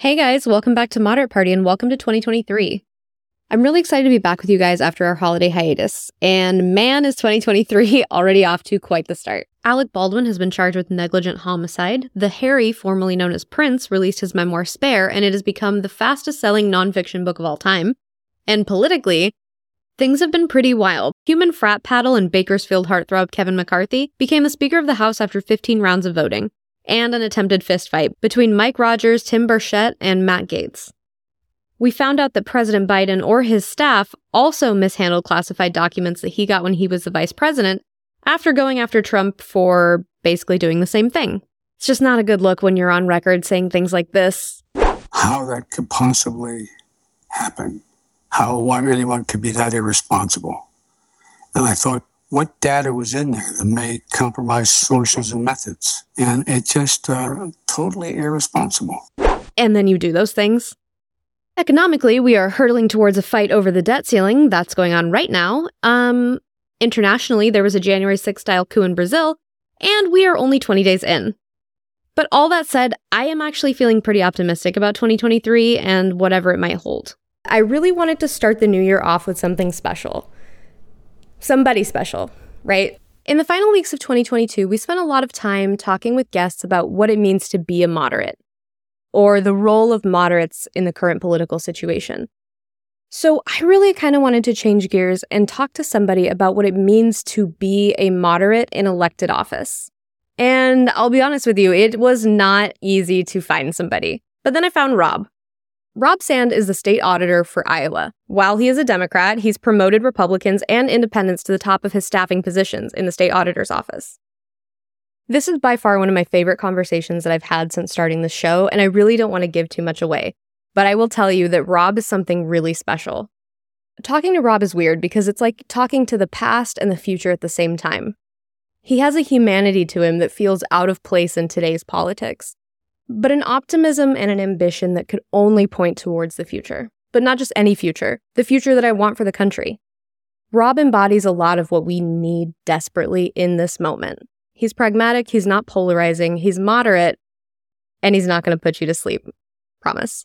Hey guys, welcome back to Moderate Party and welcome to 2023. I'm really excited to be back with you guys after our holiday hiatus. And man, is 2023 already off to quite the start. Alec Baldwin has been charged with negligent homicide. The Harry, formerly known as Prince, released his memoir Spare, and it has become the fastest selling nonfiction book of all time. And politically, things have been pretty wild. Human frat paddle and Bakersfield heartthrob Kevin McCarthy became the Speaker of the House after 15 rounds of voting and an attempted fistfight between Mike Rogers, Tim Burchett, and Matt Gaetz. We found out that President Biden or his staff also mishandled classified documents that he got when he was the vice president after going after Trump for basically doing the same thing. It's just not a good look when you're on record saying things like this. How that could possibly happen. How one anyone could be that irresponsible. And I thought, what data was in there that may compromise sources and methods. And it's just uh, totally irresponsible. And then you do those things. Economically, we are hurtling towards a fight over the debt ceiling. That's going on right now. Um, internationally, there was a January 6th style coup in Brazil, and we are only 20 days in. But all that said, I am actually feeling pretty optimistic about 2023 and whatever it might hold. I really wanted to start the new year off with something special somebody special, right? In the final weeks of 2022, we spent a lot of time talking with guests about what it means to be a moderate, or the role of moderates in the current political situation. So I really kind of wanted to change gears and talk to somebody about what it means to be a moderate in elected office. And I'll be honest with you, it was not easy to find somebody. But then I found Rob, Rob Sand is the state auditor for Iowa. While he is a Democrat, he's promoted Republicans and independents to the top of his staffing positions in the state auditor's office. This is by far one of my favorite conversations that I've had since starting the show, and I really don't want to give too much away. But I will tell you that Rob is something really special. Talking to Rob is weird because it's like talking to the past and the future at the same time. He has a humanity to him that feels out of place in today's politics but an optimism and an ambition that could only point towards the future. But not just any future, the future that I want for the country. Rob embodies a lot of what we need desperately in this moment. He's pragmatic, he's not polarizing, he's moderate, and he's not going to put you to sleep. Promise.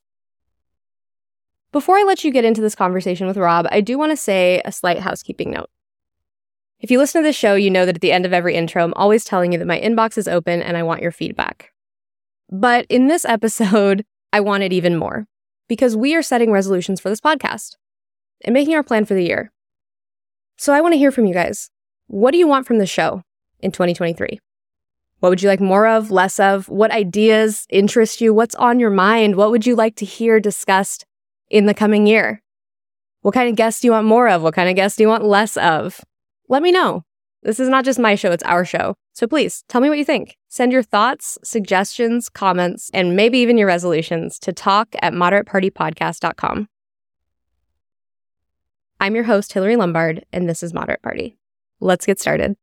Before I let you get into this conversation with Rob, I do want to say a slight housekeeping note. If you listen to this show, you know that at the end of every intro, I'm always telling you that my inbox is open and I want your feedback. But in this episode, I wanted even more because we are setting resolutions for this podcast and making our plan for the year. So I want to hear from you guys. What do you want from the show in 2023? What would you like more of, less of? What ideas interest you? What's on your mind? What would you like to hear discussed in the coming year? What kind of guests do you want more of? What kind of guests do you want less of? Let me know. This is not just my show, it's our show. So please tell me what you think. Send your thoughts, suggestions, comments, and maybe even your resolutions to talk at moderatepartypodcast.com. I'm your host, Hillari Lombard, and this is Moderate Party. Let's get started.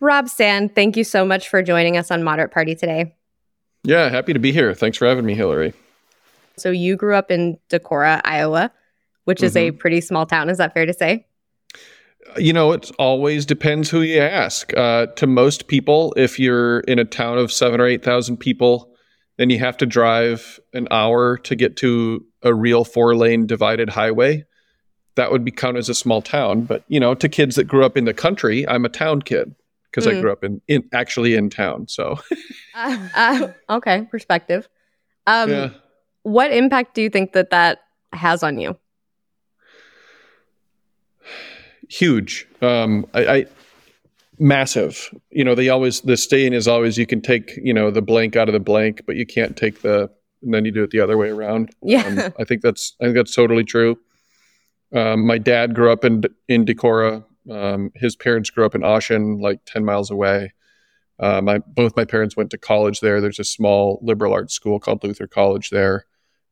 Rob Sand, thank you so much for joining us on Moderate Party today. Yeah, happy to be here. Thanks for having me, Hillari. So you grew up in Decorah, Iowa, which mm-hmm. is a mm-hmm. pretty small town. Is that fair to say? You know, it always depends who you ask. Uh, to most people, if you're in a town of seven or 8,000 people, then you have to drive an hour to get to a real four lane divided highway. That would be counted as a small town. But, you know, to kids that grew up in the country, I'm a town kid because mm. I grew up in, in actually in town. So, uh, uh, okay, perspective. Um, yeah what impact do you think that that has on you? Huge. Um, I, I massive. You know, they always the saying is always you can take you know the blank out of the blank, but you can't take the and then you do it the other way around. Yeah, um, I think that's I think that's totally true. Um, my dad grew up in in Decorah. Um, his parents grew up in Ossian, like ten miles away. Uh, my both my parents went to college there. There's a small liberal arts school called Luther College there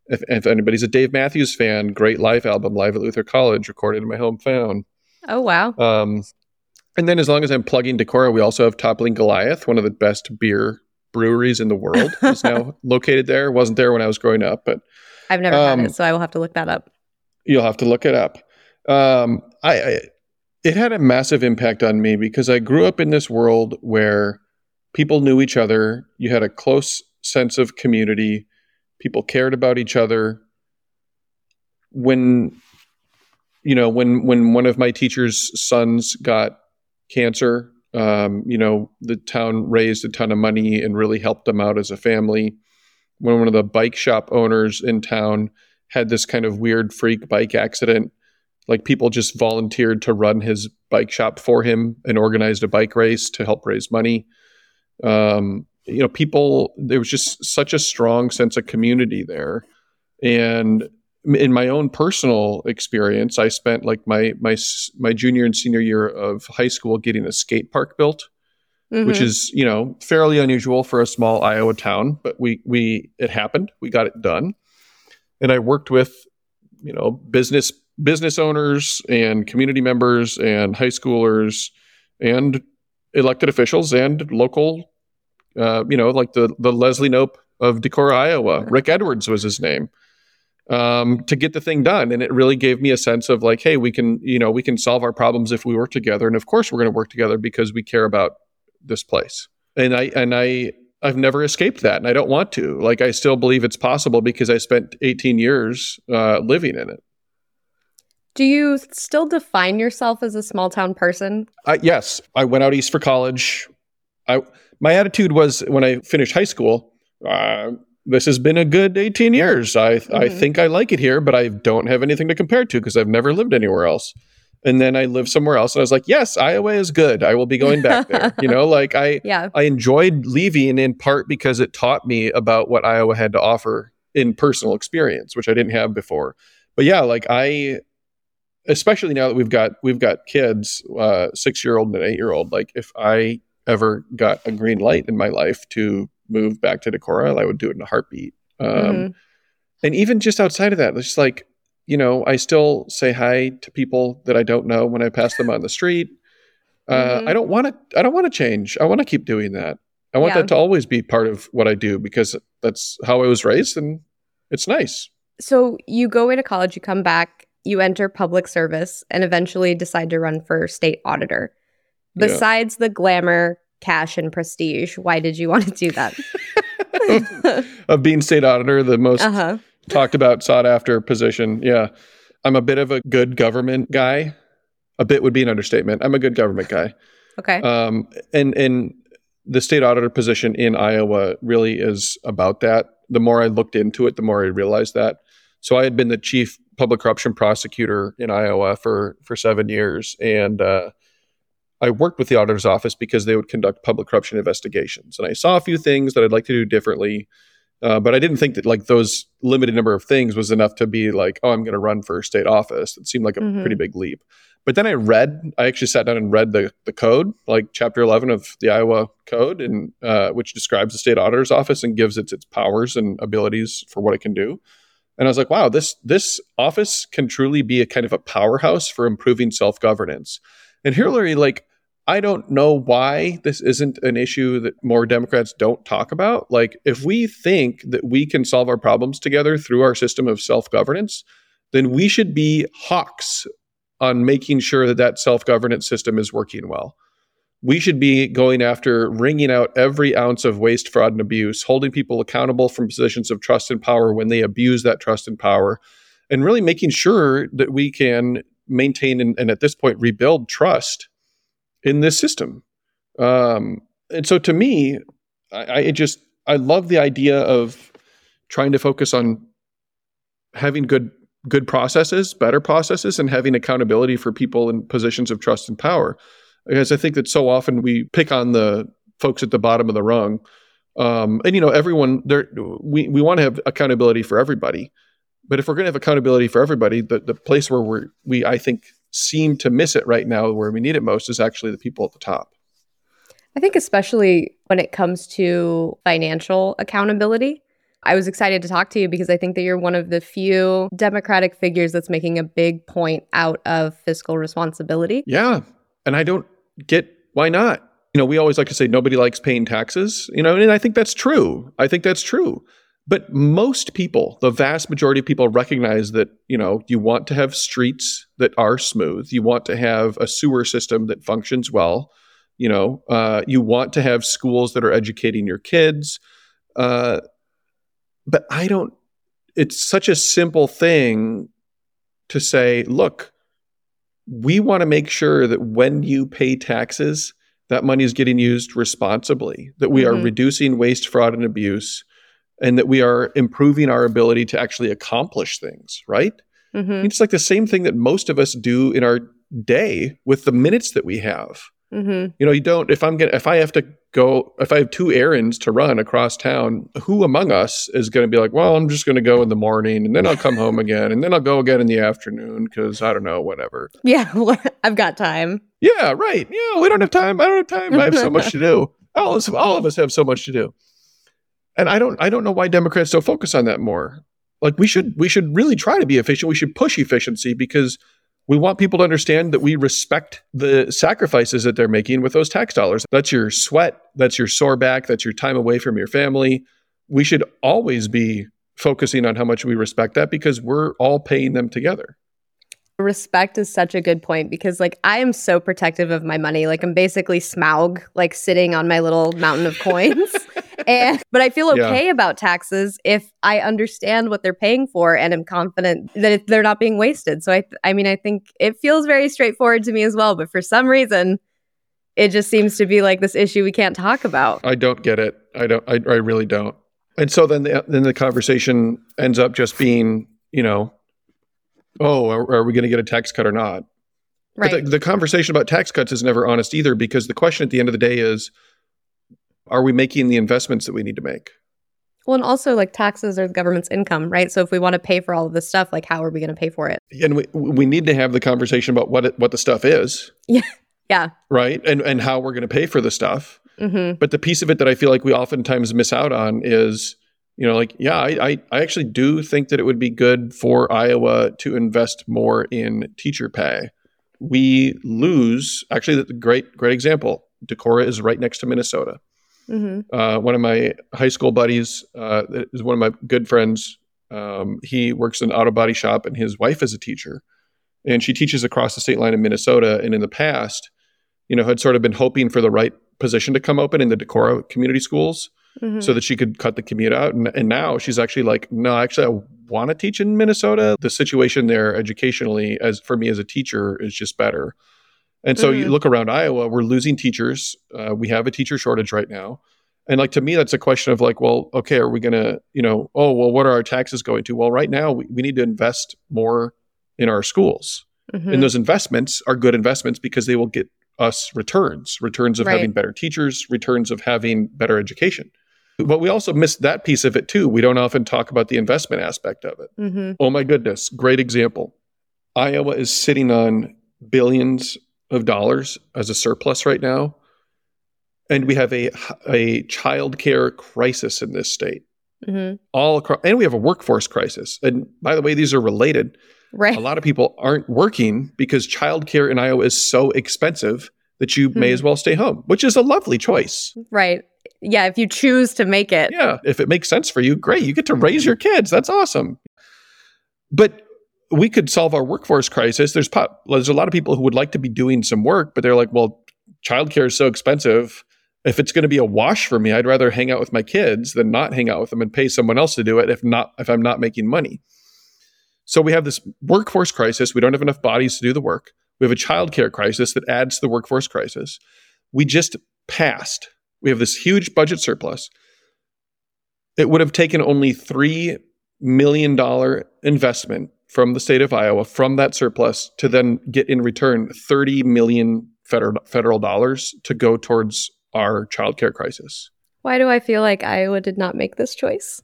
if, if anybody's a Dave Matthews fan, great live album, Live at Luther College, recorded in my hometown. Oh, wow. Um, and then as long as I'm plugging Decorah, we also have Toppling Goliath, one of the best beer breweries in the world, is now located there. Wasn't there when I was growing up, but I've never um, had it, so I will have to look that up. You'll have to look it up. Um, I, I, it had a massive impact on me because I grew up in this world where people knew each other, you had a close sense of community, people cared about each other. When you know, when when one of my teacher's sons got cancer, um, you know, the town raised a ton of money and really helped them out as a family. When one of the bike shop owners in town had this kind of weird freak bike accident, like people just volunteered to run his bike shop for him and organized a bike race to help raise money. Um, you know, people there was just such a strong sense of community there, and in my own personal experience, I spent like my my my junior and senior year of high school getting a skate park built, mm-hmm. which is you know fairly unusual for a small Iowa town, but we we it happened. We got it done, and I worked with you know business business owners and community members and high schoolers and elected officials and local, uh, you know, like the the Leslie Knope of Decorah, Iowa. Rick Edwards was his name um, to get the thing done. And it really gave me a sense of like, hey, we can, you know, we can solve our problems if we work together. And of course, we're going to work together because we care about this place. And I and I I've never escaped that, and I don't want to. Like, I still believe it's possible because I spent 18 years uh, living in it. Do you still define yourself as a small town person? Uh, yes, I went out east for college. I my attitude was when I finished high school. Uh, this has been a good 18 years. I mm-hmm. I think I like it here, but I don't have anything to compare to because I've never lived anywhere else. And then I lived somewhere else, and I was like, "Yes, Iowa is good. I will be going back there." you know, like I yeah. I enjoyed leaving in part because it taught me about what Iowa had to offer in personal experience, which I didn't have before. But yeah, like I, especially now that we've got we've got kids, uh, six year old and an eight year old. Like if I ever got a green light in my life to move back to Decorah, I would do it in a heartbeat. Um, mm-hmm. And even just outside of that, it's just like, you know, I still say hi to people that I don't know when I pass them on the street. Uh, mm-hmm. I don't want to. I don't want to change. I want to keep doing that. I want yeah. that to always be part of what I do because that's how I was raised, and it's nice. So you go away to college, you come back, you enter public service, and eventually decide to run for state auditor. Besides yeah. the glamour, cash and prestige. Why did you want to do that? of being state auditor, the most uh-huh. talked about, sought after position. Yeah. I'm a bit of a good government guy. A bit would be an understatement. I'm a good government guy. Okay. Um, and and the state auditor position in Iowa really is about that. The more I looked into it, the more I realized that. So I had been the chief public corruption prosecutor in Iowa for for seven years, and uh, I worked with the auditor's office because they would conduct public corruption investigations. And I saw a few things that I'd like to do differently. Uh, but I didn't think that like those limited number of things was enough to be like, oh, I'm going to run for state office. It seemed like a mm-hmm. pretty big leap. But then I read, I actually sat down and read the the code, like chapter 11 of the Iowa Code, and uh, which describes the state auditor's office and gives it its powers and abilities for what it can do. And I was like, wow, this this office can truly be a kind of a powerhouse for improving self governance. And Hillari, like, I don't know why this isn't an issue that more Democrats don't talk about. Like, if we think that we can solve our problems together through our system of self governance, then we should be hawks on making sure that that self governance system is working well. We should be going after wringing out every ounce of waste, fraud, and abuse, holding people accountable from positions of trust and power when they abuse that trust and power, and really making sure that we can maintain and, and at this point rebuild trust in this system. Um, and so to me, I, I just I love the idea of trying to focus on having good good processes, better processes, and having accountability for people in positions of trust and power. Because I think that so often we pick on the folks at the bottom of the rung. Um, and you know, everyone there we, we want to have accountability for everybody. But if we're going to have accountability for everybody, the, the place where we're, we, I think, seem to miss it right now where we need it most is actually the people at the top. I think, especially when it comes to financial accountability. I was excited to talk to you because I think that you're one of the few Democratic figures that's making a big point out of fiscal responsibility. Yeah. And I don't get why not. You know, we always like to say nobody likes paying taxes, you know, and I think that's true. I think that's true. But most people, the vast majority of people recognize that, you know, you want to have streets that are smooth. You want to have a sewer system that functions well. You know, uh, you want to have schools that are educating your kids. Uh, but I don't, it's such a simple thing to say, look, we want to make sure that when you pay taxes, that money is getting used responsibly, that we mm-hmm. are reducing waste, fraud, and abuse, and that we are improving our ability to actually accomplish things, right? Mm-hmm. It's like the same thing that most of us do in our day with the minutes that we have. Mm-hmm. You know, you don't. If I'm gonna, if I have to go, if I have two errands to run across town, who among us is going to be like, well, I'm just going to go in the morning and then I'll come home again and then I'll go again in the afternoon because I don't know, whatever. Yeah, I've got time. Yeah, right. Yeah, we don't have time. I don't have time. I have so much to do. All of, all of us have so much to do, and I don't. I don't know why Democrats don't focus on that more. Like we should. We should really try to be efficient. We should push efficiency because we want people to understand that we respect the sacrifices that they're making with those tax dollars. That's your sweat, that's your sore back, that's your time away from your family. We should always be focusing on how much we respect that because we're all paying them together. Respect is such a good point because like I am so protective of my money. Like I'm basically Smaug, like sitting on my little mountain of coins. and but I feel okay yeah. about taxes if I understand what they're paying for and am confident that they're not being wasted. So I I mean I think it feels very straightforward to me as well, but for some reason it just seems to be like this issue we can't talk about. I don't get it. I don't I, I really don't. And so then the, then the conversation ends up just being, you know, oh, are, are we going to get a tax cut or not? Right. But the, the conversation about tax cuts is never honest either because the question at the end of the day is are we making the investments that we need to make? Well, and also like taxes are the government's income, right? So if we want to pay for all of this stuff, like how are we going to pay for it? And we we need to have the conversation about what it, what the stuff is. Yeah. Yeah. Right. And and how we're going to pay for the stuff. Mm-hmm. But the piece of it that I feel like we oftentimes miss out on is you know, like, yeah, I, I, I, actually do think that it would be good for Iowa to invest more in teacher pay. We lose, actually, the great, great example. Decorah is right next to Minnesota. Mm-hmm. Uh, one of my high school buddies uh, is one of my good friends. Um, he works in an auto body shop, and his wife is a teacher, and she teaches across the state line in Minnesota. And in the past, you know, had sort of been hoping for the right position to come open in the Decorah community schools mm-hmm. so that she could cut the commute out. And, and now she's actually like, no, actually, I want to teach in Minnesota. The situation there educationally, as for me as a teacher, is just better. And so mm-hmm. you look around Iowa, we're losing teachers. Uh, we have a teacher shortage right now. And like to me, that's a question of like, well, okay, are we going to, you know, oh, well, what are our taxes going to? Well, right now we, we need to invest more in our schools. Mm-hmm. And those investments are good investments because they will get us returns, returns of right. having better teachers, returns of having better education. But we also miss that piece of it too. We don't often talk about the investment aspect of it. Mm-hmm. Oh my goodness, great example. Iowa is sitting on billions of dollars as a surplus right now. And we have a, a child care crisis in this state. Mm-hmm. All across, and we have a workforce crisis. And by the way, these are related. Right. A lot of people aren't working because childcare in Iowa is so expensive that you mm-hmm. may as well stay home, which is a lovely choice. Right yeah, if you choose to make it. Yeah, if it makes sense for you, great. You get to raise your kids. That's awesome. But we could solve our workforce crisis. There's there's a lot of people who would like to be doing some work, but they're like, well, childcare is so expensive. If it's going to be a wash for me, I'd rather hang out with my kids than not hang out with them and pay someone else to do it if not if I'm not making money. So we have this workforce crisis. We don't have enough bodies to do the work. We have a childcare crisis that adds to the workforce crisis. We just passed we have this huge budget surplus. It would have taken only $3 million investment from the state of Iowa from that surplus to then get in return 30 million federal, federal dollars to go towards our childcare crisis. Why do I feel like Iowa did not make this choice?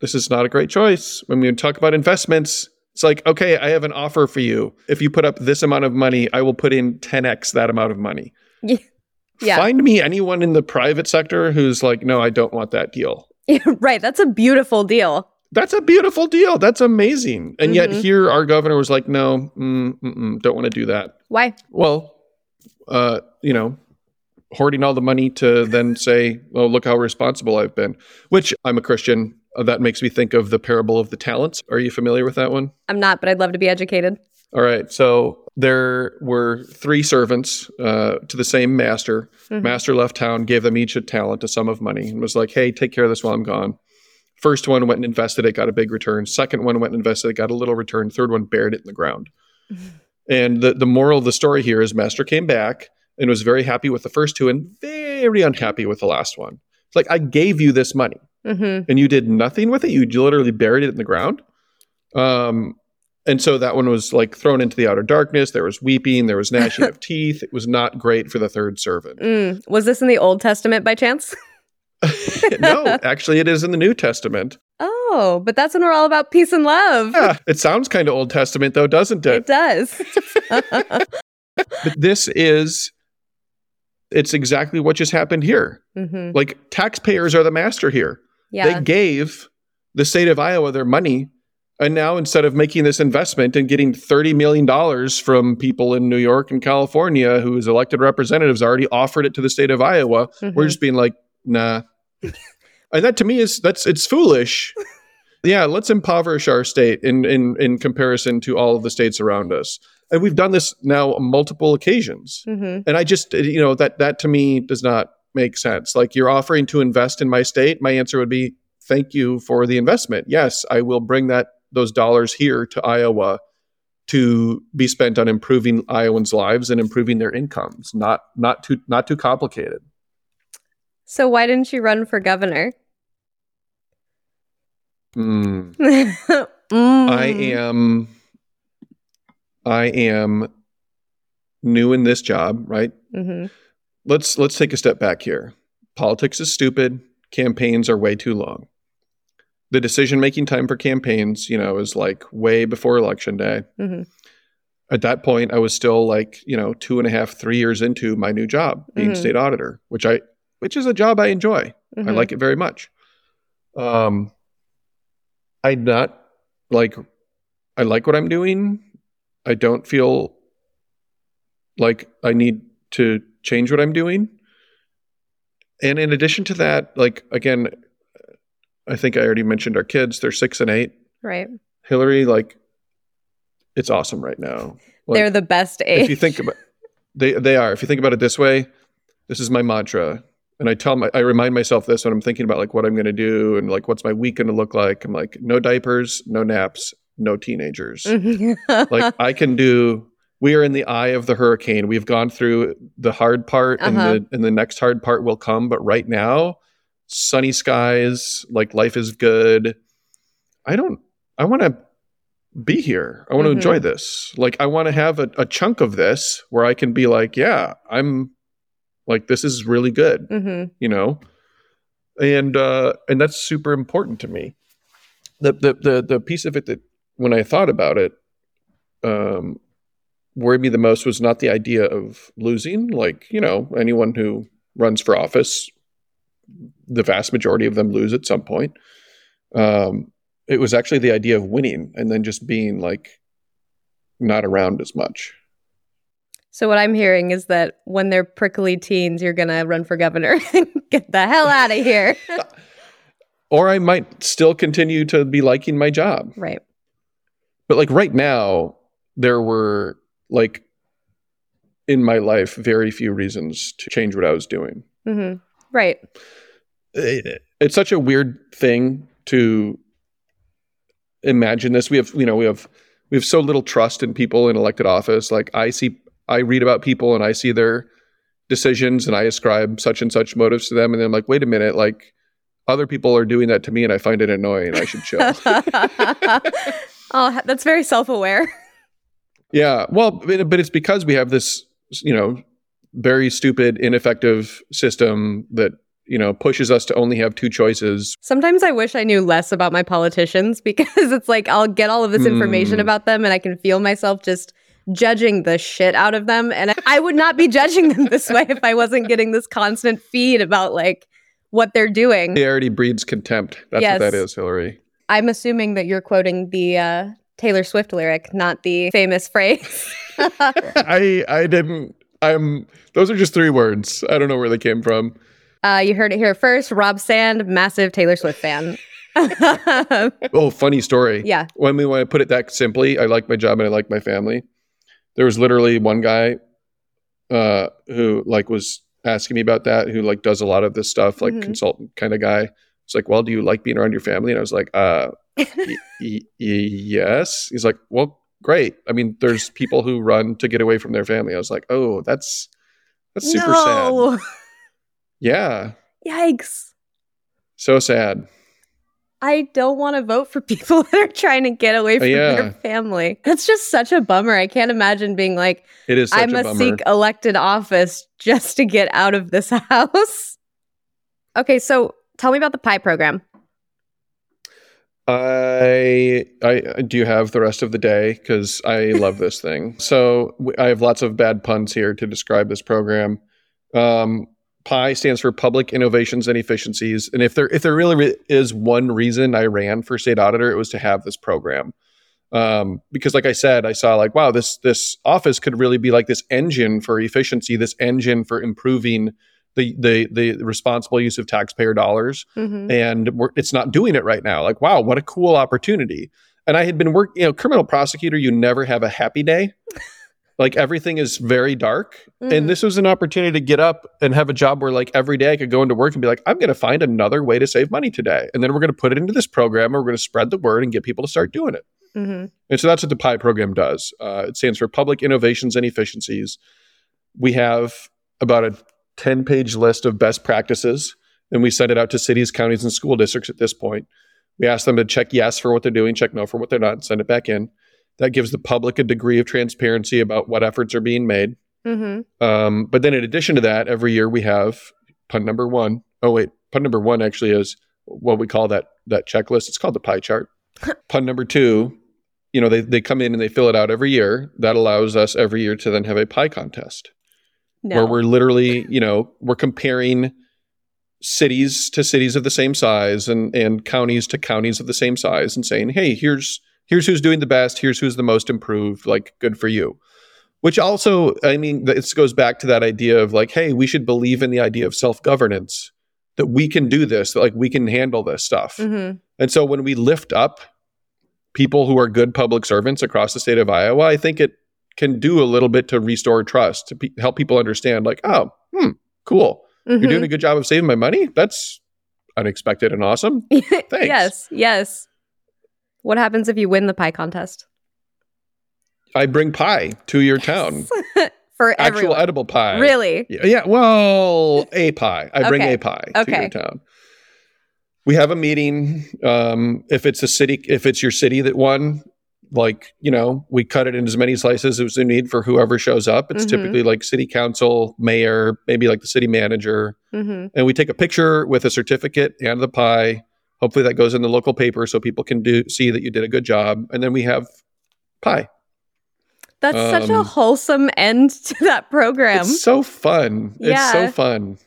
This is not a great choice. When we talk about investments, it's like, okay, I have an offer for you. If you put up this amount of money, I will put in 10x that amount of money. Yeah. Yeah. Find me anyone in the private sector who's like, no, I don't want that deal. right. That's a beautiful deal. That's a beautiful deal. That's amazing. And mm-hmm. yet here our governor was like, no, mm, don't want to do that. Why? Well, uh, you know, hoarding all the money to then say, oh, look how responsible I've been, which I'm a Christian. Uh, that makes me think of the parable of the talents. Are you familiar with that one? I'm not, but I'd love to be educated. All right. So there were three servants uh, to the same master. Mhm. Master left town, gave them each a talent, a sum of money, and was like, hey, take care of this while I'm gone. First one went and invested it, got a big return. Second one went and invested it, got a little return. Third one buried it in the ground. And the, the moral of the story here is Master came back and was very happy with the first two and very unhappy with the last one. It's like, I gave you this money hmm and you did nothing with it. You literally buried it in the ground. Um, and so that one was like thrown into the outer darkness. There was weeping, there was gnashing of teeth. It was not great for the third servant. Mm. Was this in the Old Testament by chance? no, actually, it is in the New Testament. Oh, but that's when we're all about peace and love. Yeah, it sounds kind of Old Testament, though, doesn't It it? does. But this is, it's exactly what just happened here. hmm Like taxpayers are the master here. Yeah. They gave the state of Iowa their money. And now instead of making this investment and getting $30 million from people in New York and California whose elected representatives already offered it to the state of Iowa, we're Mhm. just being like, nah. and that to me is that's it's foolish. yeah, let's impoverish our state in in in comparison to all of the states around us. And we've done this now on multiple occasions. Mhm. And I just, you know, that that to me does not make sense. Like you're offering to invest in my state, my answer would be thank you for the investment. Yes, I will bring that those dollars here to Iowa to be spent on improving Iowans' lives and improving their incomes. Not not too not too complicated. So why didn't you run for governor? Mm. Mm. I am I am new in this job, right? Mhm. let's let's take a step back here. Politics is stupid. Campaigns are way too long. The decision making time for campaigns, you know, is like way before election day. Mhm. At that point, I was still like, you know, two and a half, three years into my new job, being Mhm. state auditor, which I, which is a job I enjoy. I Mhm. like it very much. Um, I not like, I like what I'm doing. I don't feel like I need to change what I'm doing. And in addition to that, like again, I think I already mentioned our kids. They're six and eight. Right. Hillari, like, it's awesome right now. Like, They're the best age. if you think about they they are. If you think about it this way, this is my mantra. And I tell my I remind myself this when I'm thinking about like what I'm gonna do and like what's my week gonna look like. I'm like, no diapers, no naps, no teenagers. Like I can do we are in the eye of the hurricane. We've gone through the hard part Uh-huh. and the and the next hard part will come. But right now, sunny skies, like life is good. I don't I want to be here. I want to enjoy this. Like I want to have a, a chunk of this where I can be like, yeah, I'm like this is really good Mhm. you know? And uh and that's super important to me. The the the, the piece of it that when i thought about it um worried me the most was not the idea of losing. Like you know anyone who runs for office the vast majority of them lose at some point. Um it was actually the idea of winning and then just being like not around as much So what I'm hearing is that when they're prickly teens, you're gonna run for governor and get the hell out of here. or i might still continue to be liking my job right. but like right now there were like in my life very few reasons to change what i was doing hmm Right. It- it's such a weird thing to imagine this we have you know we have we have so little trust in people in elected office like i see i read about people and i see their decisions and i ascribe such and such motives to them and then i'm like wait a minute like other people are doing that to me and i find it annoying i should chill oh, that's very self-aware. Yeah, well, but it's because we have this, you know, very stupid, ineffective system that you know pushes us to only have two choices. Sometimes I wish I knew less about my politicians because it's like I'll get all of this information Hmm. about them and I can feel myself just judging the shit out of them. And I would not be judging them this way if I wasn't getting this constant feed about like what they're doing. It already breeds contempt. That's Yes. what that is, Hillari. I'm assuming that you're quoting the uh, Taylor Swift lyric, not the famous phrase. I I didn't. I'm. Those are just three words. I don't know where they came from. uh, you heard it here first. Rob Sand, massive Taylor Swift fan. oh, funny story. yeah. When we want to put it that simply, I like my job and I like my family. There was literally one guy uh, who like was asking me about that, who like does a lot of this stuff, like Mhm. consultant kind of guy. It's like, well, do you like being around your family? And I was like, uh, y- y- yes. He's like, well, great. I mean, there's people who run to get away from their family. I was like, oh, that's that's super sad. Yeah, Yikes. so sad. I don't want to vote for people that are trying to get away from yeah. their family. That's just such a bummer. I can't imagine being like, It is I must seek elected office just to get out of this house. okay, so tell me about the pie program. I, I do you have the rest of the day because I love this thing. So I have lots of bad puns here to describe this program. Um, PIE stands for Public Innovations and Efficiencies, and if there if there really re- is one reason I ran for state auditor, it was to have this program. Um, because, like I said, I saw like, wow, this this office could really be like this engine for efficiency, this engine for improving the the the responsible use of taxpayer dollars Mm-hmm. and we're, it's not doing it right now. Like, wow, what a cool opportunity. And I had been working, you know, criminal prosecutor, you never have a happy day. Like everything is very dark. Mm-hmm. And this was an opportunity to get up and have a job where like every day I could go into work and be like, I'm going to find another way to save money today. And then we're going to put it into this program and we're going to spread the word and get people to start doing it. Mm-hmm. And so that's what the PIE program does. Uh, it stands for Public Innovations and Efficiencies. We have about a 10 page list of best practices, and we send it out to cities, counties, and school districts at this point. We ask them to check yes for what they're doing, check no for what they're not, and send it back in. That gives the public a degree of transparency about what efforts are being made. Mm-hmm. Um, but then, in addition to that, every year we have pun number one. Oh wait, pun number one actually is what we call that that checklist. It's called the pie chart. pun number two, you know, they they come in and they fill it out every year. That allows us every year to then have a pie contest No. where we're literally, you know, we're comparing cities to cities of the same size and and counties to counties of the same size and saying, "Hey, here's here's who's doing the best, here's who's the most improved, like good for you." Which also, I mean, this goes back to that idea of like, "Hey, we should believe in the idea of self-governance that we can do this, that like we can handle this stuff." Mm-hmm. And so when we lift up people who are good public servants across the state of Iowa, I think it can do a little bit to restore trust, to pe- help people understand, like, oh, hmm, cool. Mm-hmm. You're doing a good job of saving my money. That's unexpected and awesome. Thanks. yes, yes. What happens if you win the pie contest? I bring pie to your town, For actual everyone. edible pie. Really? Yeah, yeah, Well, a pie. I bring Okay. a pie to Okay. your town. We have a meeting. Um, if it's a city, if it's your city that won, like you know, we cut it in as many slices as we need for whoever shows up. It's Mhm. typically like city council, mayor, maybe like the city manager, Mm-hmm. and we take a picture with a certificate and the pie. Hopefully, that goes in the local paper so people can do see that you did a good job, and then we have pie. That's such a Um, wholesome end to that program. It's so fun. It's so fun.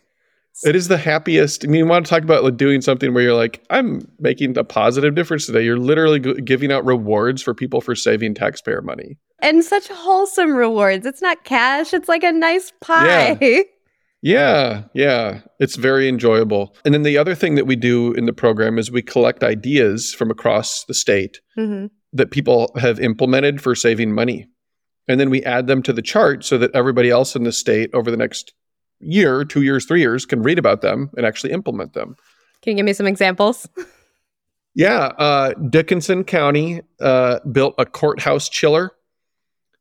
It is the happiest. I mean, you want to talk about like, doing something where you're like, I'm making a positive difference today. You're literally g- giving out rewards for people for saving taxpayer money. and such wholesome rewards. It's not cash, it's like a nice pie. Yeah, yeah. Yeah. It's very enjoyable. And then the other thing that we do in the program is we collect ideas from across the state hmm that people have implemented for saving money. And then we add them to the chart so that everybody else in the state over the next year, two years, three years can read about them and actually implement them. Can you give me some examples? Yeah, uh, Dickinson County uh, built a courthouse chiller.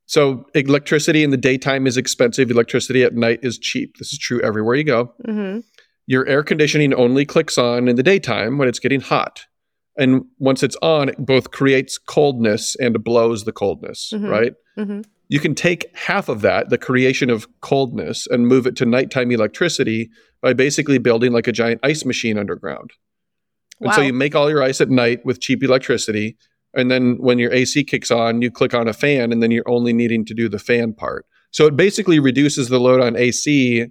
So electricity in the daytime is expensive. Electricity at night is cheap. This is true everywhere you go. hmm Your air conditioning only clicks on in the daytime when it's getting hot. And once it's on, it both creates coldness and blows the coldness, Mhm. right? hmm You can take half of that, the creation of coldness, and move it to nighttime electricity by basically building like a giant ice machine underground. And so you make all your ice at night with cheap electricity. And then when your AC kicks on, you click on a fan, and then you're only needing to do the fan part. So it basically reduces the load on AC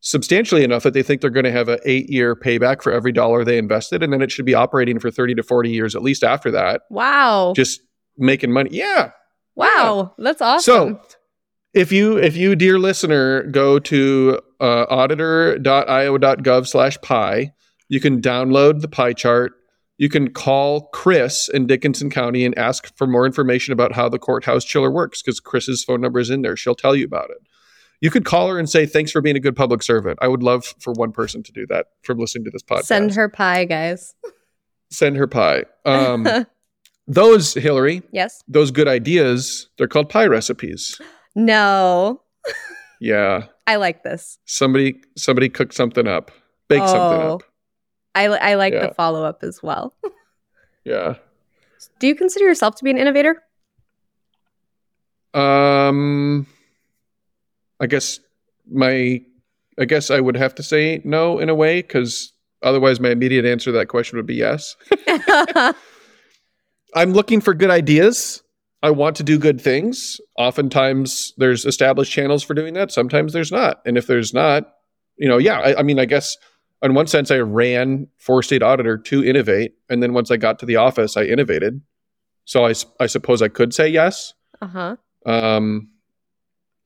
substantially enough that they think they're going to have an eight year payback for every dollar they invested. And then it should be operating for 30 to 40 years at least after that, Wow. just making money. Yeah. wow. That's awesome. So if you if you dear listener go to uh, auditor.iowa.gov slash pi, you can download the pie chart. You can call Chris in Dickinson County and ask for more information about how the courthouse chiller works because Chris's phone number is in there. She'll tell you about it. You could call her and say, Thanks for being a good public servant. I would love for one person to do that from listening to this podcast. Send her pie, guys. Send her pie. Um, those, Hillari, yes. those good ideas, they're called pie recipes. No. Yeah. I like this. Somebody somebody cooked something up. Bake something Oh. up. I, I like Yeah. the follow up as well. Yeah. Do you consider yourself to be an innovator? Um I guess my I guess I would have to say no in a way cuz otherwise my immediate answer to that question would be yes. I'm looking for good ideas. I want to do good things. Oftentimes there's established channels for doing that. Sometimes there's not. And if there's not, you know, yeah, I, I mean, I guess in one sense, I ran for state auditor to innovate. And then once I got to the office, I innovated. So I, I suppose I could say yes. uh huh. Um,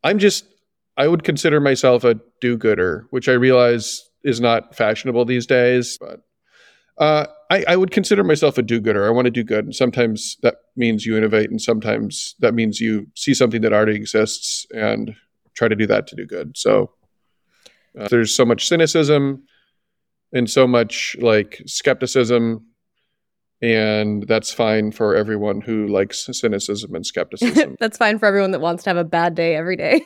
I'm just, I would consider myself a do gooder, which I realize is not fashionable these days, but uh, I, I would consider myself a do gooder. I want to do good. And sometimes that means you innovate, and sometimes that means you see something that already exists and try to do that to do good. So uh, there's so much cynicism and so much like skepticism. And that's fine for everyone who likes cynicism and skepticism. That's fine for everyone that wants to have a bad day every day.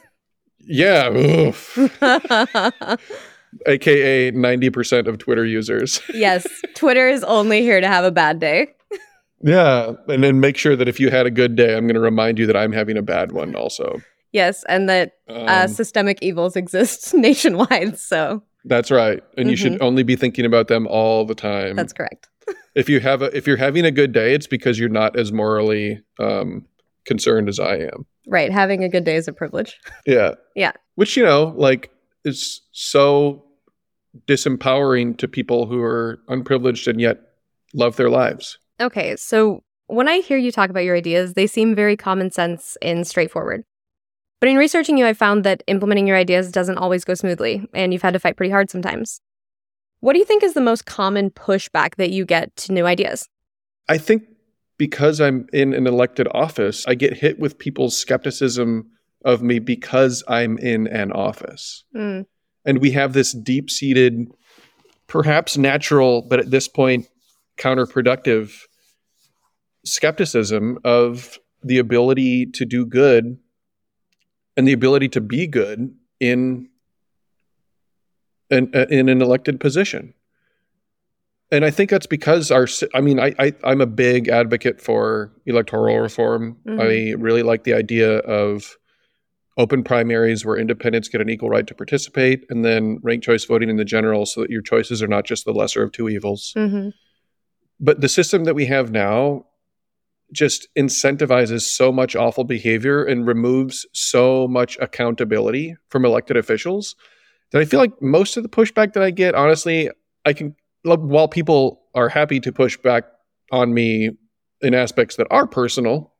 Yeah, oof. aka 90% of Twitter users. yes, Twitter is only here to have a bad day. Yeah, and then make sure that if you had a good day, I'm going to remind you that I'm having a bad one also. Yes, and that Um, uh, systemic evils exist nationwide. So that's right, and you should only be thinking about them all the time. that's correct. if you have a, if you're having a good day, it's because you're not as morally um, concerned as I am. Right. Having a good day is a privilege. Yeah. Yeah. Which, you know, like is so disempowering to people who are unprivileged and yet love their lives. Okay, so when I hear you talk about your ideas, they seem very common sense and straightforward. But in researching you, I found that implementing your ideas doesn't always go smoothly, and you've had to fight pretty hard sometimes. What do you think is the most common pushback that you get to new ideas? I think because I'm in an elected office, I get hit with people's skepticism of me because I'm in an office. Hmm. And we have this deep seated, perhaps natural, but at this point, counterproductive skepticism of the ability to do good and the ability to be good in an, in an elected position. And I think that's because our, I mean, I, I, I'm a big advocate for electoral reform. Mhm. I really like the idea of open primaries where independents get an equal right to participate, and then ranked choice voting in the general so that your choices are not just the lesser of two evils. Mm-hmm. But the system that we have now just incentivizes so much awful behavior and removes so much accountability from elected officials that I feel like most of the pushback that I get, honestly, I can, while people are happy to push back on me in aspects that are personal,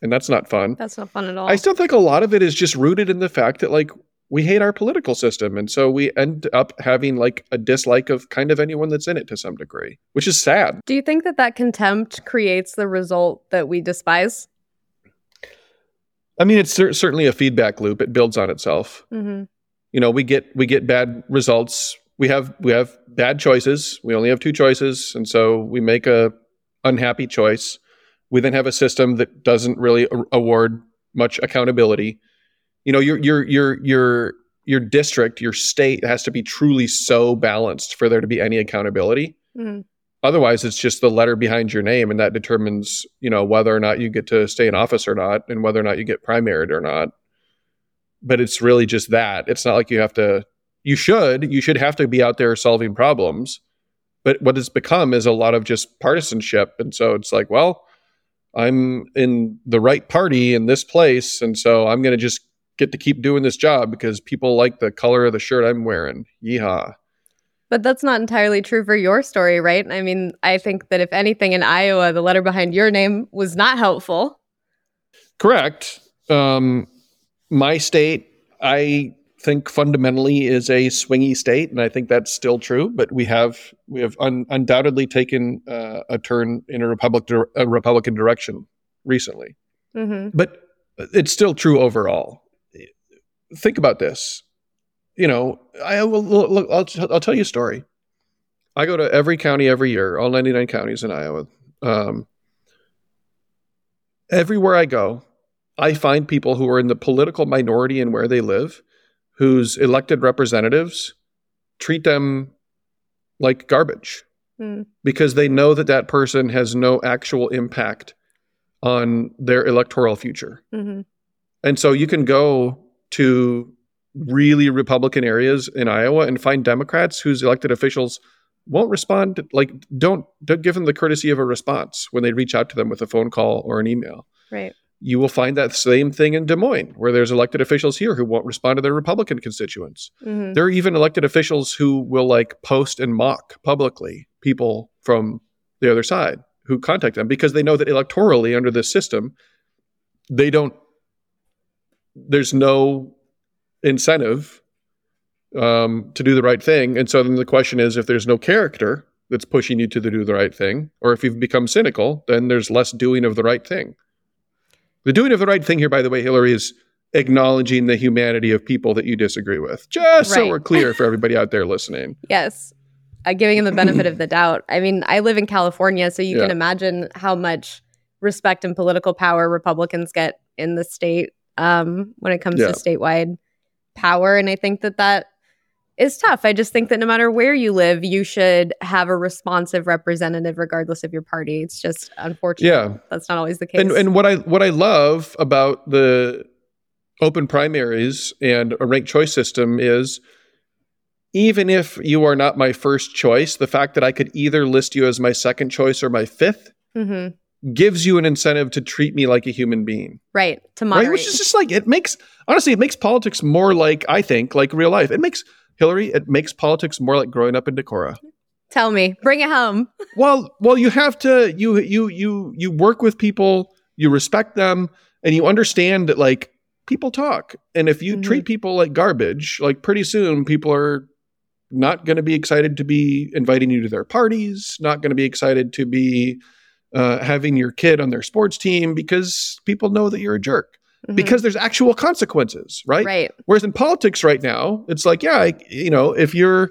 and that's not fun. That's not fun at all. I still think a lot of it is just rooted in the fact that like we hate our political system and so we end up having like a dislike of kind of anyone that's in it to some degree, which is sad. do you think that that contempt creates the result that we despise? I mean, it's cer- certainly a feedback loop. It builds on itself. Mm-hmm. You know, we get we get bad results. We have we have bad choices. We only have two choices, and so we make a unhappy choice. We then have a system that doesn't really a- award much accountability. You know, your your your your your district, your state has to be truly so balanced for there to be any accountability. Mm-hmm. Otherwise, it's just the letter behind your name, and that determines, you know, whether or not you get to stay in office or not, and whether or not you get primaried or not. But it's really just that. It's not like you have to. You should. You should have to be out there solving problems. But what it's become is a lot of just partisanship, and so it's like, well, I'm in the right party in this place, and so I'm going to just get to keep doing this job because people like the color of the shirt I'm wearing. Yeehaw. But that's not entirely true for your story, right? I mean, I think that if anything in Iowa, the letter behind your name was not helpful. Correct. Um, my state, I think fundamentally is a swingy state, and I think that's still true. But we have we have un- undoubtedly taken uh, a turn in a republic a Republican direction recently. Mm-hmm. But it's still true overall. Think about this. You know, I will look. I'll, I'll tell you a story. I go to every county every year, all 99 counties in Iowa. Um, everywhere I go, I find people who are in the political minority in where they live, whose elected representatives treat them like garbage mm. because they know that that person has no actual impact on their electoral future. Mm-hmm. And so you can go to really Republican areas in Iowa and find Democrats whose elected officials won't respond like don't don't give them the courtesy of a response when they reach out to them with a phone call or an email. Right. You will find that same thing in Des Moines, where there's elected officials here who won't respond to their Republican constituents. Mm-hmm. There are even elected officials who will like post and mock publicly people from the other side who contact them because they know that electorally under this system, they don't. There's no incentive um, to do the right thing. And so then the question is if there's no character that's pushing you to do the right thing, or if you've become cynical, then there's less doing of the right thing. The doing of the right thing here, by the way, Hillari, is acknowledging the humanity of people that you disagree with, just right. so we're clear for everybody out there listening. Yes. Uh, giving them the benefit of the doubt. I mean, I live in California, so you yeah. can imagine how much respect and political power Republicans get in the state um, when it comes yeah. to statewide power. And I think that that is tough. I just think that no matter where you live, you should have a responsive representative, regardless of your party. It's just unfortunate. Yeah, that's not always the case. And, and what I what I love about the open primaries and a ranked choice system is even if you are not my first choice, the fact that I could either list you as my second choice or my 5th mm-hmm. Gives you an incentive to treat me like a human being. Right. To moderate. Right? Which is just like, it makes, honestly, it makes politics more like, I think, like real life. It makes Hillari, it makes politics more like growing up in Decorah. Tell me, bring it home. well, well, you have to you you you you work with people, you respect them, and you understand that like people talk. And if you mm-hmm. treat people like garbage, like pretty soon people are not going to be excited to be inviting you to their parties, not going to be excited to be uh, having your kid on their sports team because people know that you're a jerk mm-hmm. because there's actual consequences, right? Right. Whereas in politics right now, it's like, yeah, I, you know, if you're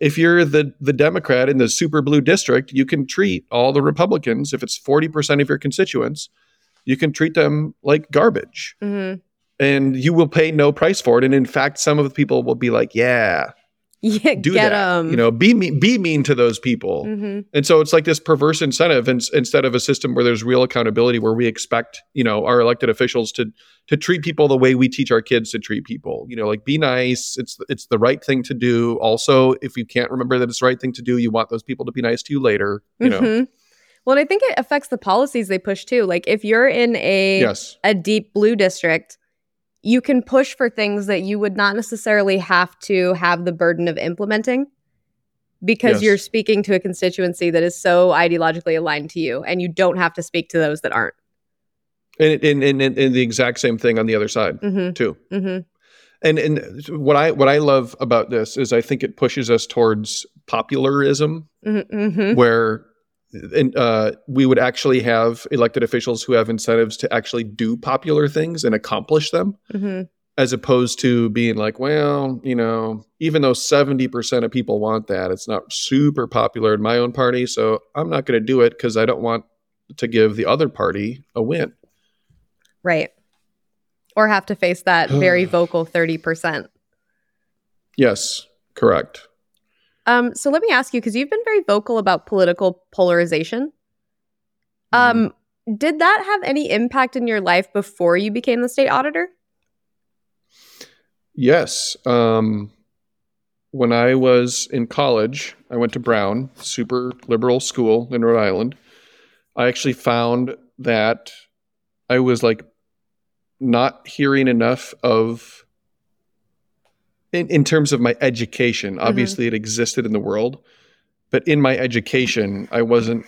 if you're the the Democrat in the super blue district, you can treat all the Republicans if it's forty percent of your constituents, you can treat them like garbage, mm-hmm. and you will pay no price for it. And in fact, some of the people will be like, yeah, yeah, do that. Em. You know, be mean, be mean to those people. Mm-hmm. And so it's like this perverse incentive, and, instead of a system where there's real accountability, where we expect you know our elected officials to to treat people the way we teach our kids to treat people. You know, like be nice. It's it's the right thing to do. Also, if you can't remember that it's the right thing to do, you want those people to be nice to you later. You mm-hmm. know. Well, and I think it affects the policies they push too. Like if you're in a yes. a deep blue district you can push for things that you would not necessarily have to have the burden of implementing because yes. you're speaking to a constituency that is so ideologically aligned to you and you don't have to speak to those that aren't and and, and, and the exact same thing on the other side mm-hmm. too mm-hmm. and and what i what i love about this is i think it pushes us towards popularism mm-hmm. mm-hmm. where and uh, we would actually have elected officials who have incentives to actually do popular things and accomplish them, mm-hmm. as opposed to being like, well, you know, even though 70% of people want that, it's not super popular in my own party. So I'm not going to do it because I don't want to give the other party a win. Right. Or have to face that very vocal 30%. Yes, correct. Um, so let me ask you, because you've been very vocal about political polarization. Mm-hmm. Um, did that have any impact in your life before you became the state auditor? Yes. Um, when I was in college, I went to Brown, super liberal school in Rhode Island. I actually found that I was like not hearing enough of in, in terms of my education, mm-hmm. obviously mm-hmm. it existed in the world, but in my education, I wasn't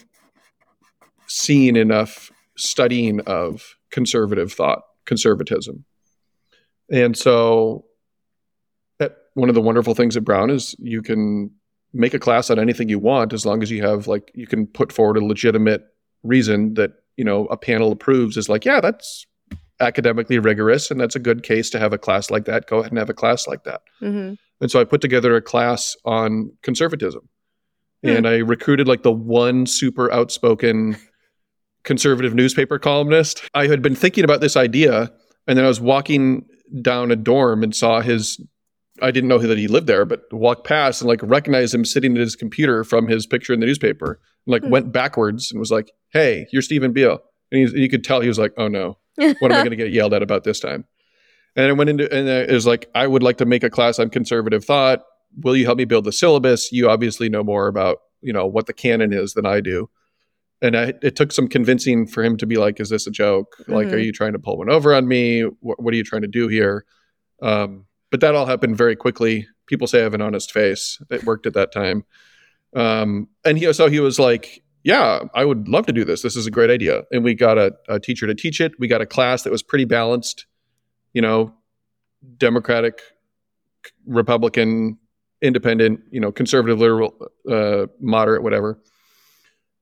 seeing enough studying of conservative thought, conservatism. And so one of the wonderful things at Brown is you can make a class on anything you want as long as you have like you can put forward a legitimate reason that you know a panel approves is like yeah that's academically rigorous and that's a good case to have a class like that go ahead and have a class like that Mm-hmm. and so i put together a class on conservatism Hmm. and i recruited like the one super outspoken conservative newspaper columnist i had been thinking about this idea and then i was walking down a dorm and saw his i didn't know that he lived there but walked past and like recognized him sitting at his computer from his picture in the newspaper and like Hmm. went backwards and was like hey you're stephen beale and he's, you could tell he was like oh no what am I going to get yelled at about this time? And I went into, and it was like, I would like to make a class on conservative thought. Will you help me build the syllabus? You obviously know more about, you know, what the canon is than I do. And I, it took some convincing for him to be like, is this a joke? Like, are Mhm. you trying to pull one over on me? What, what are you trying to do here? Um, but that all happened very quickly. People say I have an honest face. It worked at that time. Um, and he, so he was like, yeah, I would love to do this. This is a great idea. And we got a, a teacher to teach it. We got a class that was pretty balanced, you know, Democratic, Republican, independent, you know, conservative, liberal, uh, moderate, whatever.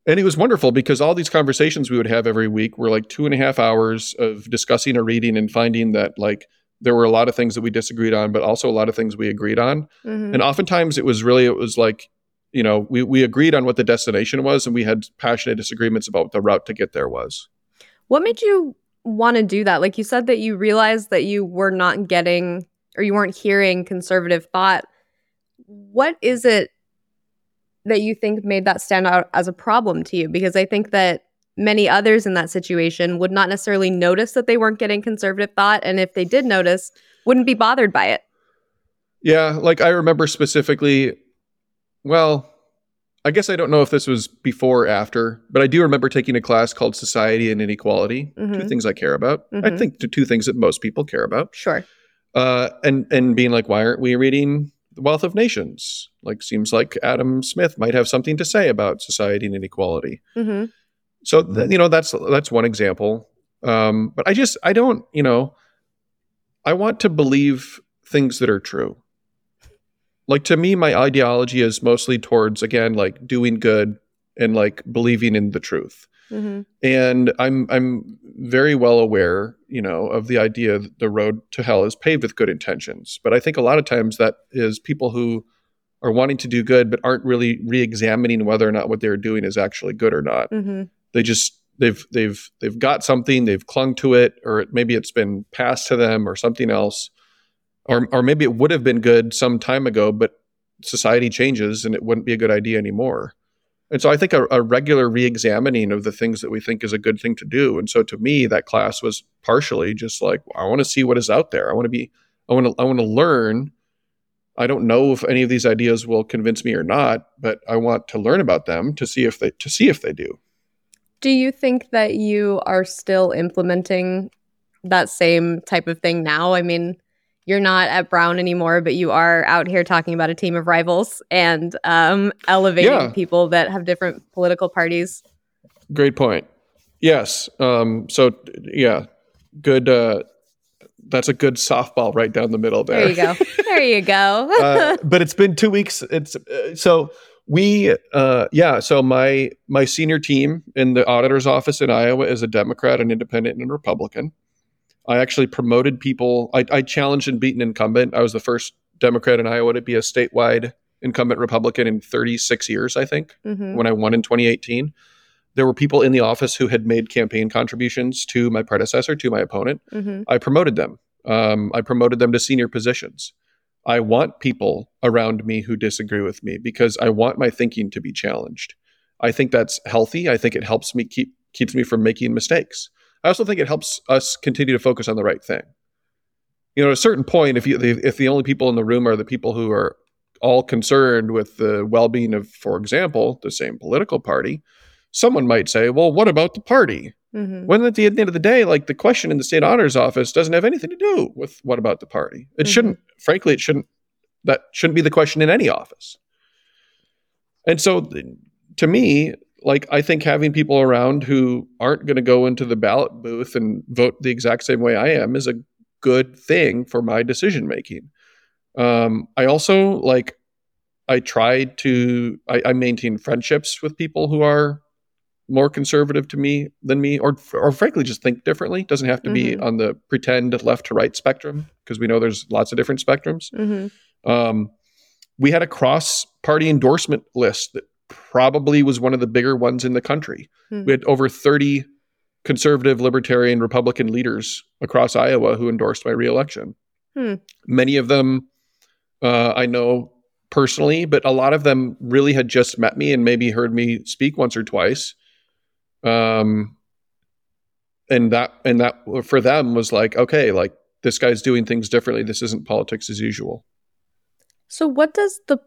And it was wonderful because all these conversations we would have every week were like two and a half hours of discussing a reading and finding that like there were a lot of things that we disagreed on, but also a lot of things we agreed on. Mhm. And oftentimes it was really, it was like, you know, we, we agreed on what the destination was and we had passionate disagreements about what the route to get there was. What made you want to do that? Like you said that you realized that you were not getting or you weren't hearing conservative thought. What is it that you think made that stand out as a problem to you? Because I think that many others in that situation would not necessarily notice that they weren't getting conservative thought. And if they did notice, wouldn't be bothered by it. Yeah, like I remember specifically, well, I guess I don't know if this was before or after, but I do remember taking a class called Society and Inequality, two Mhm. things I care about. I Mhm. think the two things that most people care about. Sure. Uh, and and being like, why aren't we reading The Wealth of Nations? Like, seems like Adam Smith might have something to say about society and inequality. hmm So th- you know that's that's one example. Um, but I just I don't you know I want to believe things that are true. Like to me, my ideology is mostly towards again like doing good and like believing in the truth. hmm And I'm I'm very well aware, you know, of the idea that the road to hell is paved with good intentions. But I think a lot of times that is people who are wanting to do good but aren't really re-examining whether or not what they're doing is actually good or not hmm they just they've they've they've got something they've clung to it or it, maybe it's been passed to them or something else or or maybe it would have been good some time ago but society changes and it wouldn't be a good idea anymore and so i think a, a regular re-examining of the things that we think is a good thing to do and so to me that class was partially just like i want to see what is out there i want to be i want to i want to learn I don't know if any of these ideas will convince me or not, but I want to learn about them to see if they to see if they do. Do you think that you are still implementing that same type of thing now? I mean, you're not at Brown anymore, but you are out here talking about a team of rivals and um, elevating Yeah. people that have different political parties. Great point. Yes. Um, so yeah, good. Uh, that's a good softball right down the middle there. There you go. There you go. uh, but it's been two weeks. It's uh, so we uh, yeah. So my my senior team in the auditor's office in Iowa is a Democrat, an Independent, and a Republican. I actually promoted people. I, I challenged and beat an incumbent. I was the first Democrat in Iowa to be a statewide incumbent Republican in 36 years, I think Mhm. when I won in 2018. There were people in the office who had made campaign contributions to my predecessor, to my opponent. Mhm. I promoted them. Um, I promoted them to senior positions. I want people around me who disagree with me because I want my thinking to be challenged. I think that's healthy. I think it helps me keep keeps me from making mistakes. I also think it helps us continue to focus on the right thing. You know, at a certain point, if you if the only people in the room are the people who are all concerned with the well-being of, for example, the same political party, someone might say, "Well, what about the party?" Mhm. When at the end of the day, like the question in the state auditor's office doesn't have anything to do with what about the party. It Mhm. shouldn't, frankly, it shouldn't, that shouldn't be the question in any office. And so to me, like I think having people around who aren't going to go into the ballot booth and vote the exact same way I am is a good thing for my decision making. Um, I also like I tried to I, I maintain friendships with people who are more conservative to me than me, or or frankly just think differently. Doesn't have to be Mhm. on the pretend left to right spectrum because we know there's lots of different spectrums. Mm-hmm. Um, we had a cross party endorsement list that probably was one of the bigger ones in the country. Hmm. We had over 30 conservative, libertarian, Republican leaders across Iowa who endorsed my reelection. Hmm. Many of them uh, I know personally, but a lot of them really had just met me and maybe heard me speak once or twice. Um, and that and that for them was like, okay, like this guy's doing things differently. This isn't politics as usual. So, what does the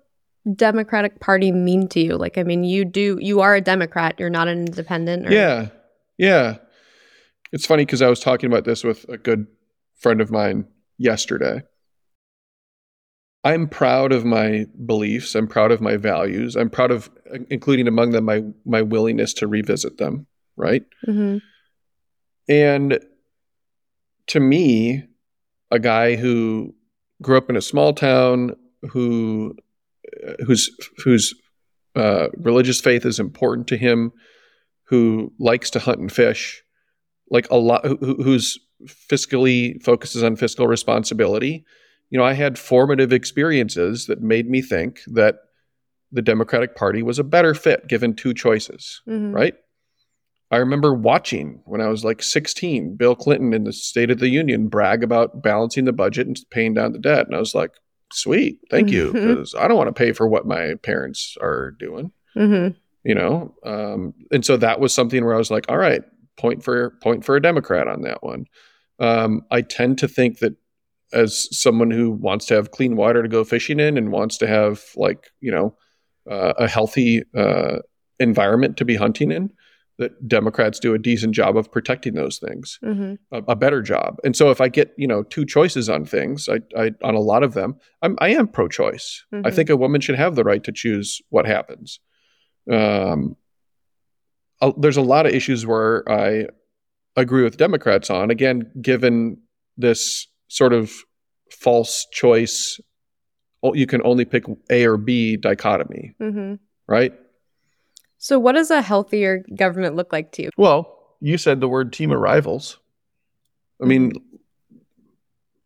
Democratic Party mean to you? Like, I mean, you do, you are a Democrat, you're not an independent. Or, Yeah. Yeah. It's funny because I was talking about this with a good friend of mine yesterday. I'm proud of my beliefs. I'm proud of my values. I'm proud of including among them my my willingness to revisit them, right? hmm And to me, a guy who grew up in a small town, who whose whose uh, religious faith is important to him, who likes to hunt and fish, like a lot, who, who's fiscally focuses on fiscal responsibility. You know, I had formative experiences that made me think that the Democratic Party was a better fit given two choices hmm right? I remember watching when I was like 16, Bill Clinton in the State of the Union brag about balancing the budget and paying down the debt. And I was like, sweet, thank you, because I don't want to pay for what my parents are doing, hmm you know? Um, and so that was something where I was like, all right, point for point for a Democrat on that one. Um, I tend to think that as someone who wants to have clean water to go fishing in and wants to have like, you know, uh, a healthy uh, environment to be hunting in, that Democrats do a decent job of protecting those things, hmm a, a better job. And so if I get you know two choices on things, I, I on a lot of them, I'm, I am pro-choice. I Mhm. think a woman should have the right to choose what happens. Um, uh, there's a lot of issues where I agree with Democrats on. Again, given this sort of false choice, you can only pick A or B dichotomy, hmm right? So, what does a healthier government look like to you? Well, you said the word team of rivals. I mean,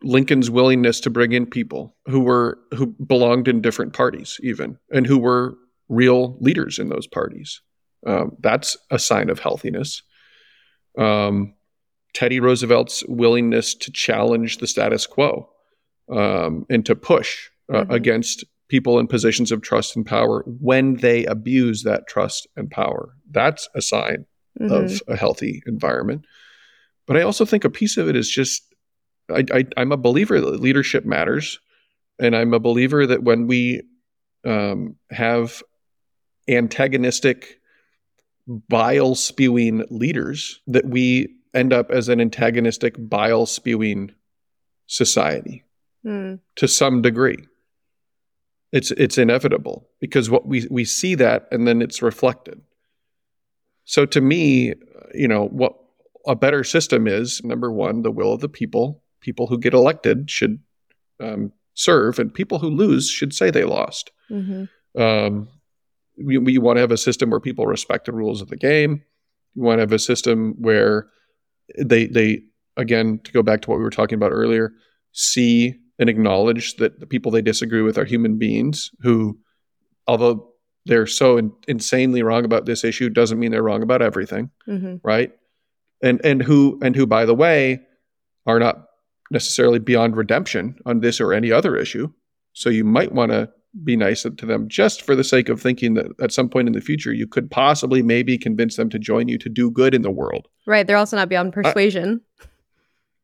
Lincoln's willingness to bring in people who were who belonged in different parties, even, and who were real leaders in those parties. Um, that's a sign of healthiness. Um, Teddy Roosevelt's willingness to challenge the status quo um, and to push uh, Mhm. against people in positions of trust and power when they abuse that trust and power. That's a sign Mhm. of a healthy environment. But I also think a piece of it is just I, I, I'm a believer that leadership matters, and I'm a believer that when we um, have antagonistic, bile spewing leaders, that we end up as an antagonistic, bile spewing society Mm. to some degree. It's it's inevitable because what we we see that and then it's reflected. So to me, you know, what a better system is number one, the will of the people. People who get elected should um, serve, and people who lose should say they lost. hmm Um, we, we want to have a system where people respect the rules of the game. You want to have a system where they they again to go back to what we were talking about earlier, see and acknowledge that the people they disagree with are human beings who, although they're so in, insanely wrong about this issue, doesn't mean they're wrong about everything, hmm right? And and who and who, by the way, are not necessarily beyond redemption on this or any other issue. So you might want to be nice to them just for the sake of thinking that at some point in the future you could possibly maybe convince them to join you to do good in the world. Right. They're also not beyond persuasion.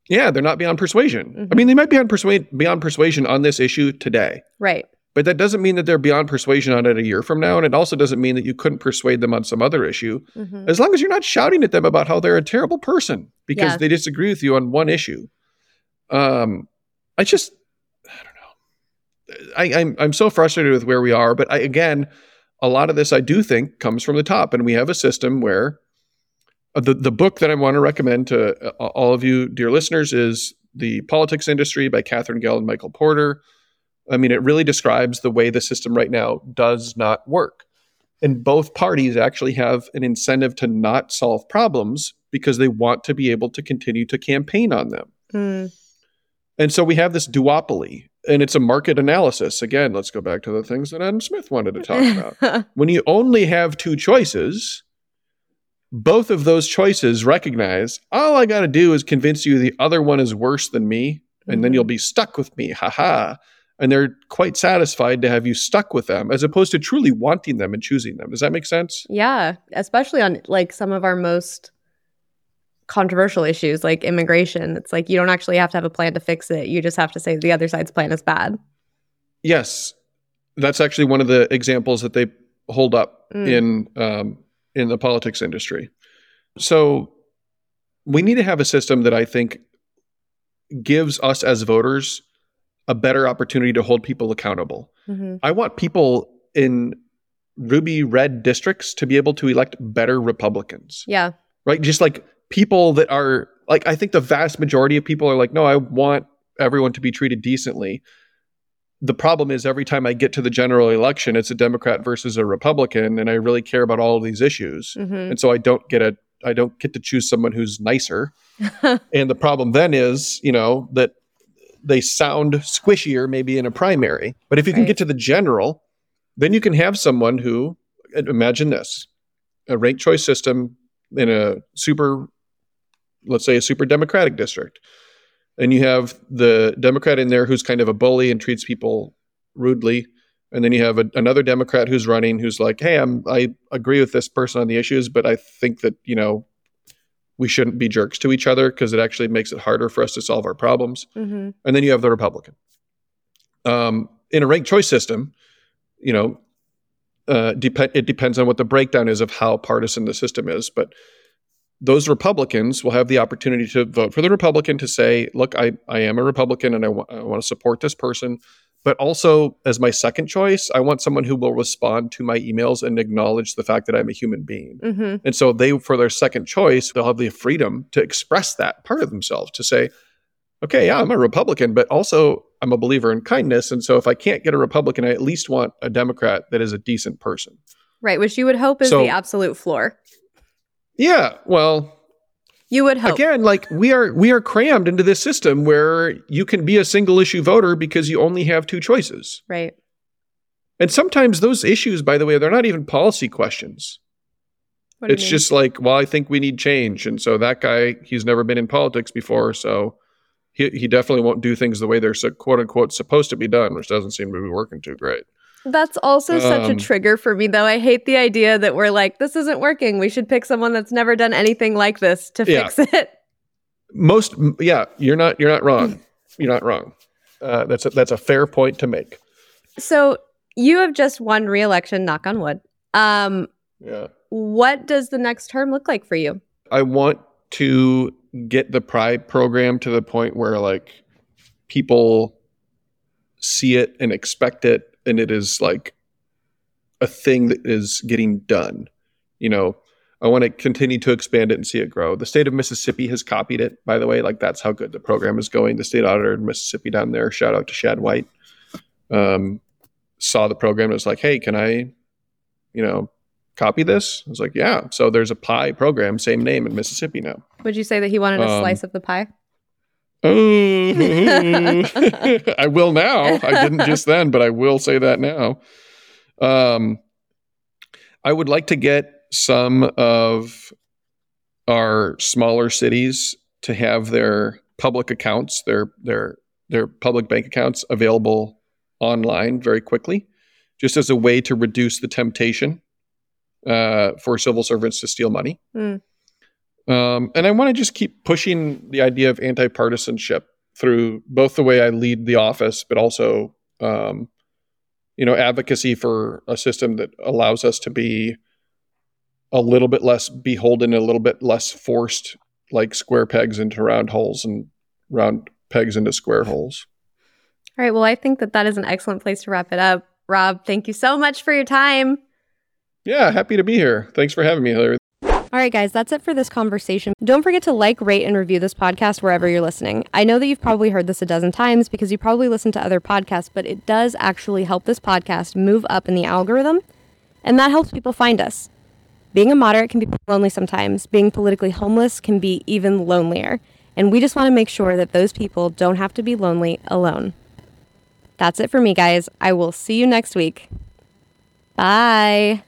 Yeah, they're not beyond persuasion. I Mhm. mean, they might be on persuade beyond persuasion on this issue today, right. but that doesn't mean that they're beyond persuasion on it a year from now, and it also doesn't mean that you couldn't persuade them on some other issue, hmm as long as you're not shouting at them about how they're a terrible person because Yeah. they disagree with you on one issue. Um, I just, I don't know. I, I'm I'm so frustrated with where we are, but I, again, a lot of this I do think comes from the top, and we have a system where the the book that I want to recommend to uh, all of you, dear listeners, is "The Politics Industry" by Katherine Gehl and Michael Porter. I mean, it really describes the way the system right now does not work. And both parties actually have an incentive to not solve problems because they want to be able to continue to campaign on them. Mm. And so we have this duopoly, and it's a market analysis. Again, let's go back to the things that Adam Smith wanted to talk about. when you only have two choices, both of those choices recognize all I got to do is convince you the other one is worse than me, and mm-hmm. then you'll be stuck with me. Ha ha and they're quite satisfied to have you stuck with them as opposed to truly wanting them and choosing them. Does that make sense? Yeah, especially on like some of our most controversial issues like immigration. It's like you don't actually have to have a plan to fix it. You just have to say the other side's plan is bad. Yes. That's actually one of the examples that they hold up mm. in um, in the politics industry. So we need to have a system that I think gives us as voters a better opportunity to hold people accountable. Mm-hmm. I want people in ruby red districts to be able to elect better Republicans. Yeah. Right? Just like people that are like I think the vast majority of people are like no, I want everyone to be treated decently. The problem is every time I get to the general election, it's a Democrat versus a Republican, and I really care about all of these issues. Mm-hmm. And so I don't get a I don't get to choose someone who's nicer. and the problem then is, you know, that they sound squishier maybe in a primary. But if you can get to the general, then you can have someone who imagine this a ranked choice system in a super let's say a super democratic district and you have the democrat in there who's kind of a bully and treats people rudely and then you have a, another democrat who's running who's like hey i'm i agree with this person on the issues but i think that you know we shouldn't be jerks to each other because it actually makes it harder for us to solve our problems. Mm-hmm. And then you have the Republican. Um, in a ranked choice system, you know, uh, dep- it depends on what the breakdown is of how partisan the system is. But those Republicans will have the opportunity to vote for the Republican to say, look, I, I am a Republican and I, I want to support this person. But also, as my second choice, I want someone who will respond to my emails and acknowledge the fact that I'm a human being. Mm-hmm. And so, they, for their second choice, they'll have the freedom to express that part of themselves to say, okay, yeah, I'm a Republican, but also I'm a believer in kindness. And so, if I can't get a Republican, I at least want a Democrat that is a decent person. Right, which you would hope is so, the absolute floor. Yeah, well, you would hope. Again, like we are we are crammed into this system where you can be a single issue voter because you only have two choices. Right. And sometimes those issues, by the way, they're not even policy questions. It's just like, well, I think we need change. And so that guy, he's never been in politics before, so he he definitely won't do things the way they're so, quote unquote supposed to be done, which doesn't seem to be working too great. That's also such a um, trigger for me, though. I hate the idea that we're like, this isn't working. We should pick someone that's never done anything like this to yeah. fix it. Most, yeah, you're not, you're not wrong. you're not wrong. Uh, that's a, that's a fair point to make. So you have just won re-election. Knock on wood. Um, yeah. What does the next term look like for you? I want to get the PIE program to the point where like people see it and expect it and it is like a thing that is getting done. You know, I want to continue to expand it and see it grow. The state of Mississippi has copied it, by the way. Like that's how good the program is going. The state auditor in Mississippi down there, shout out to Shad White, um, saw the program and was like, hey, can I, you know, copy this? I was like, yeah. So there's a PIE program, same name in Mississippi now. Would you say that he wanted a um, slice of the pie? I will now. I didn't just then, but I will say that now. Um, I would like to get some of our smaller cities to have their public accounts, their their their public bank accounts available online very quickly, just as a way to reduce the temptation uh, for civil servants to steal money. Mm. Um, and I want to just keep pushing the idea of anti partisanship through both the way I lead the office, but also, um, you know, advocacy for a system that allows us to be a little bit less beholden, a little bit less forced, like square pegs into round holes and round pegs into square holes. All right. Well, I think that that is an excellent place to wrap it up. Rob, thank you so much for your time. Yeah, happy to be here. Thanks for having me, Hillari. All right, guys, that's it for this conversation. Don't forget to like, rate, and review this podcast wherever you're listening. I know that you've probably heard this a dozen times because you probably listen to other podcasts, but it does actually help this podcast move up in the algorithm, and that helps people find us. Being a moderate can be lonely sometimes. Being politically homeless can be even lonelier. And we just want to make sure that those people don't have to be lonely alone. That's it for me, guys. I will see you next week. Bye.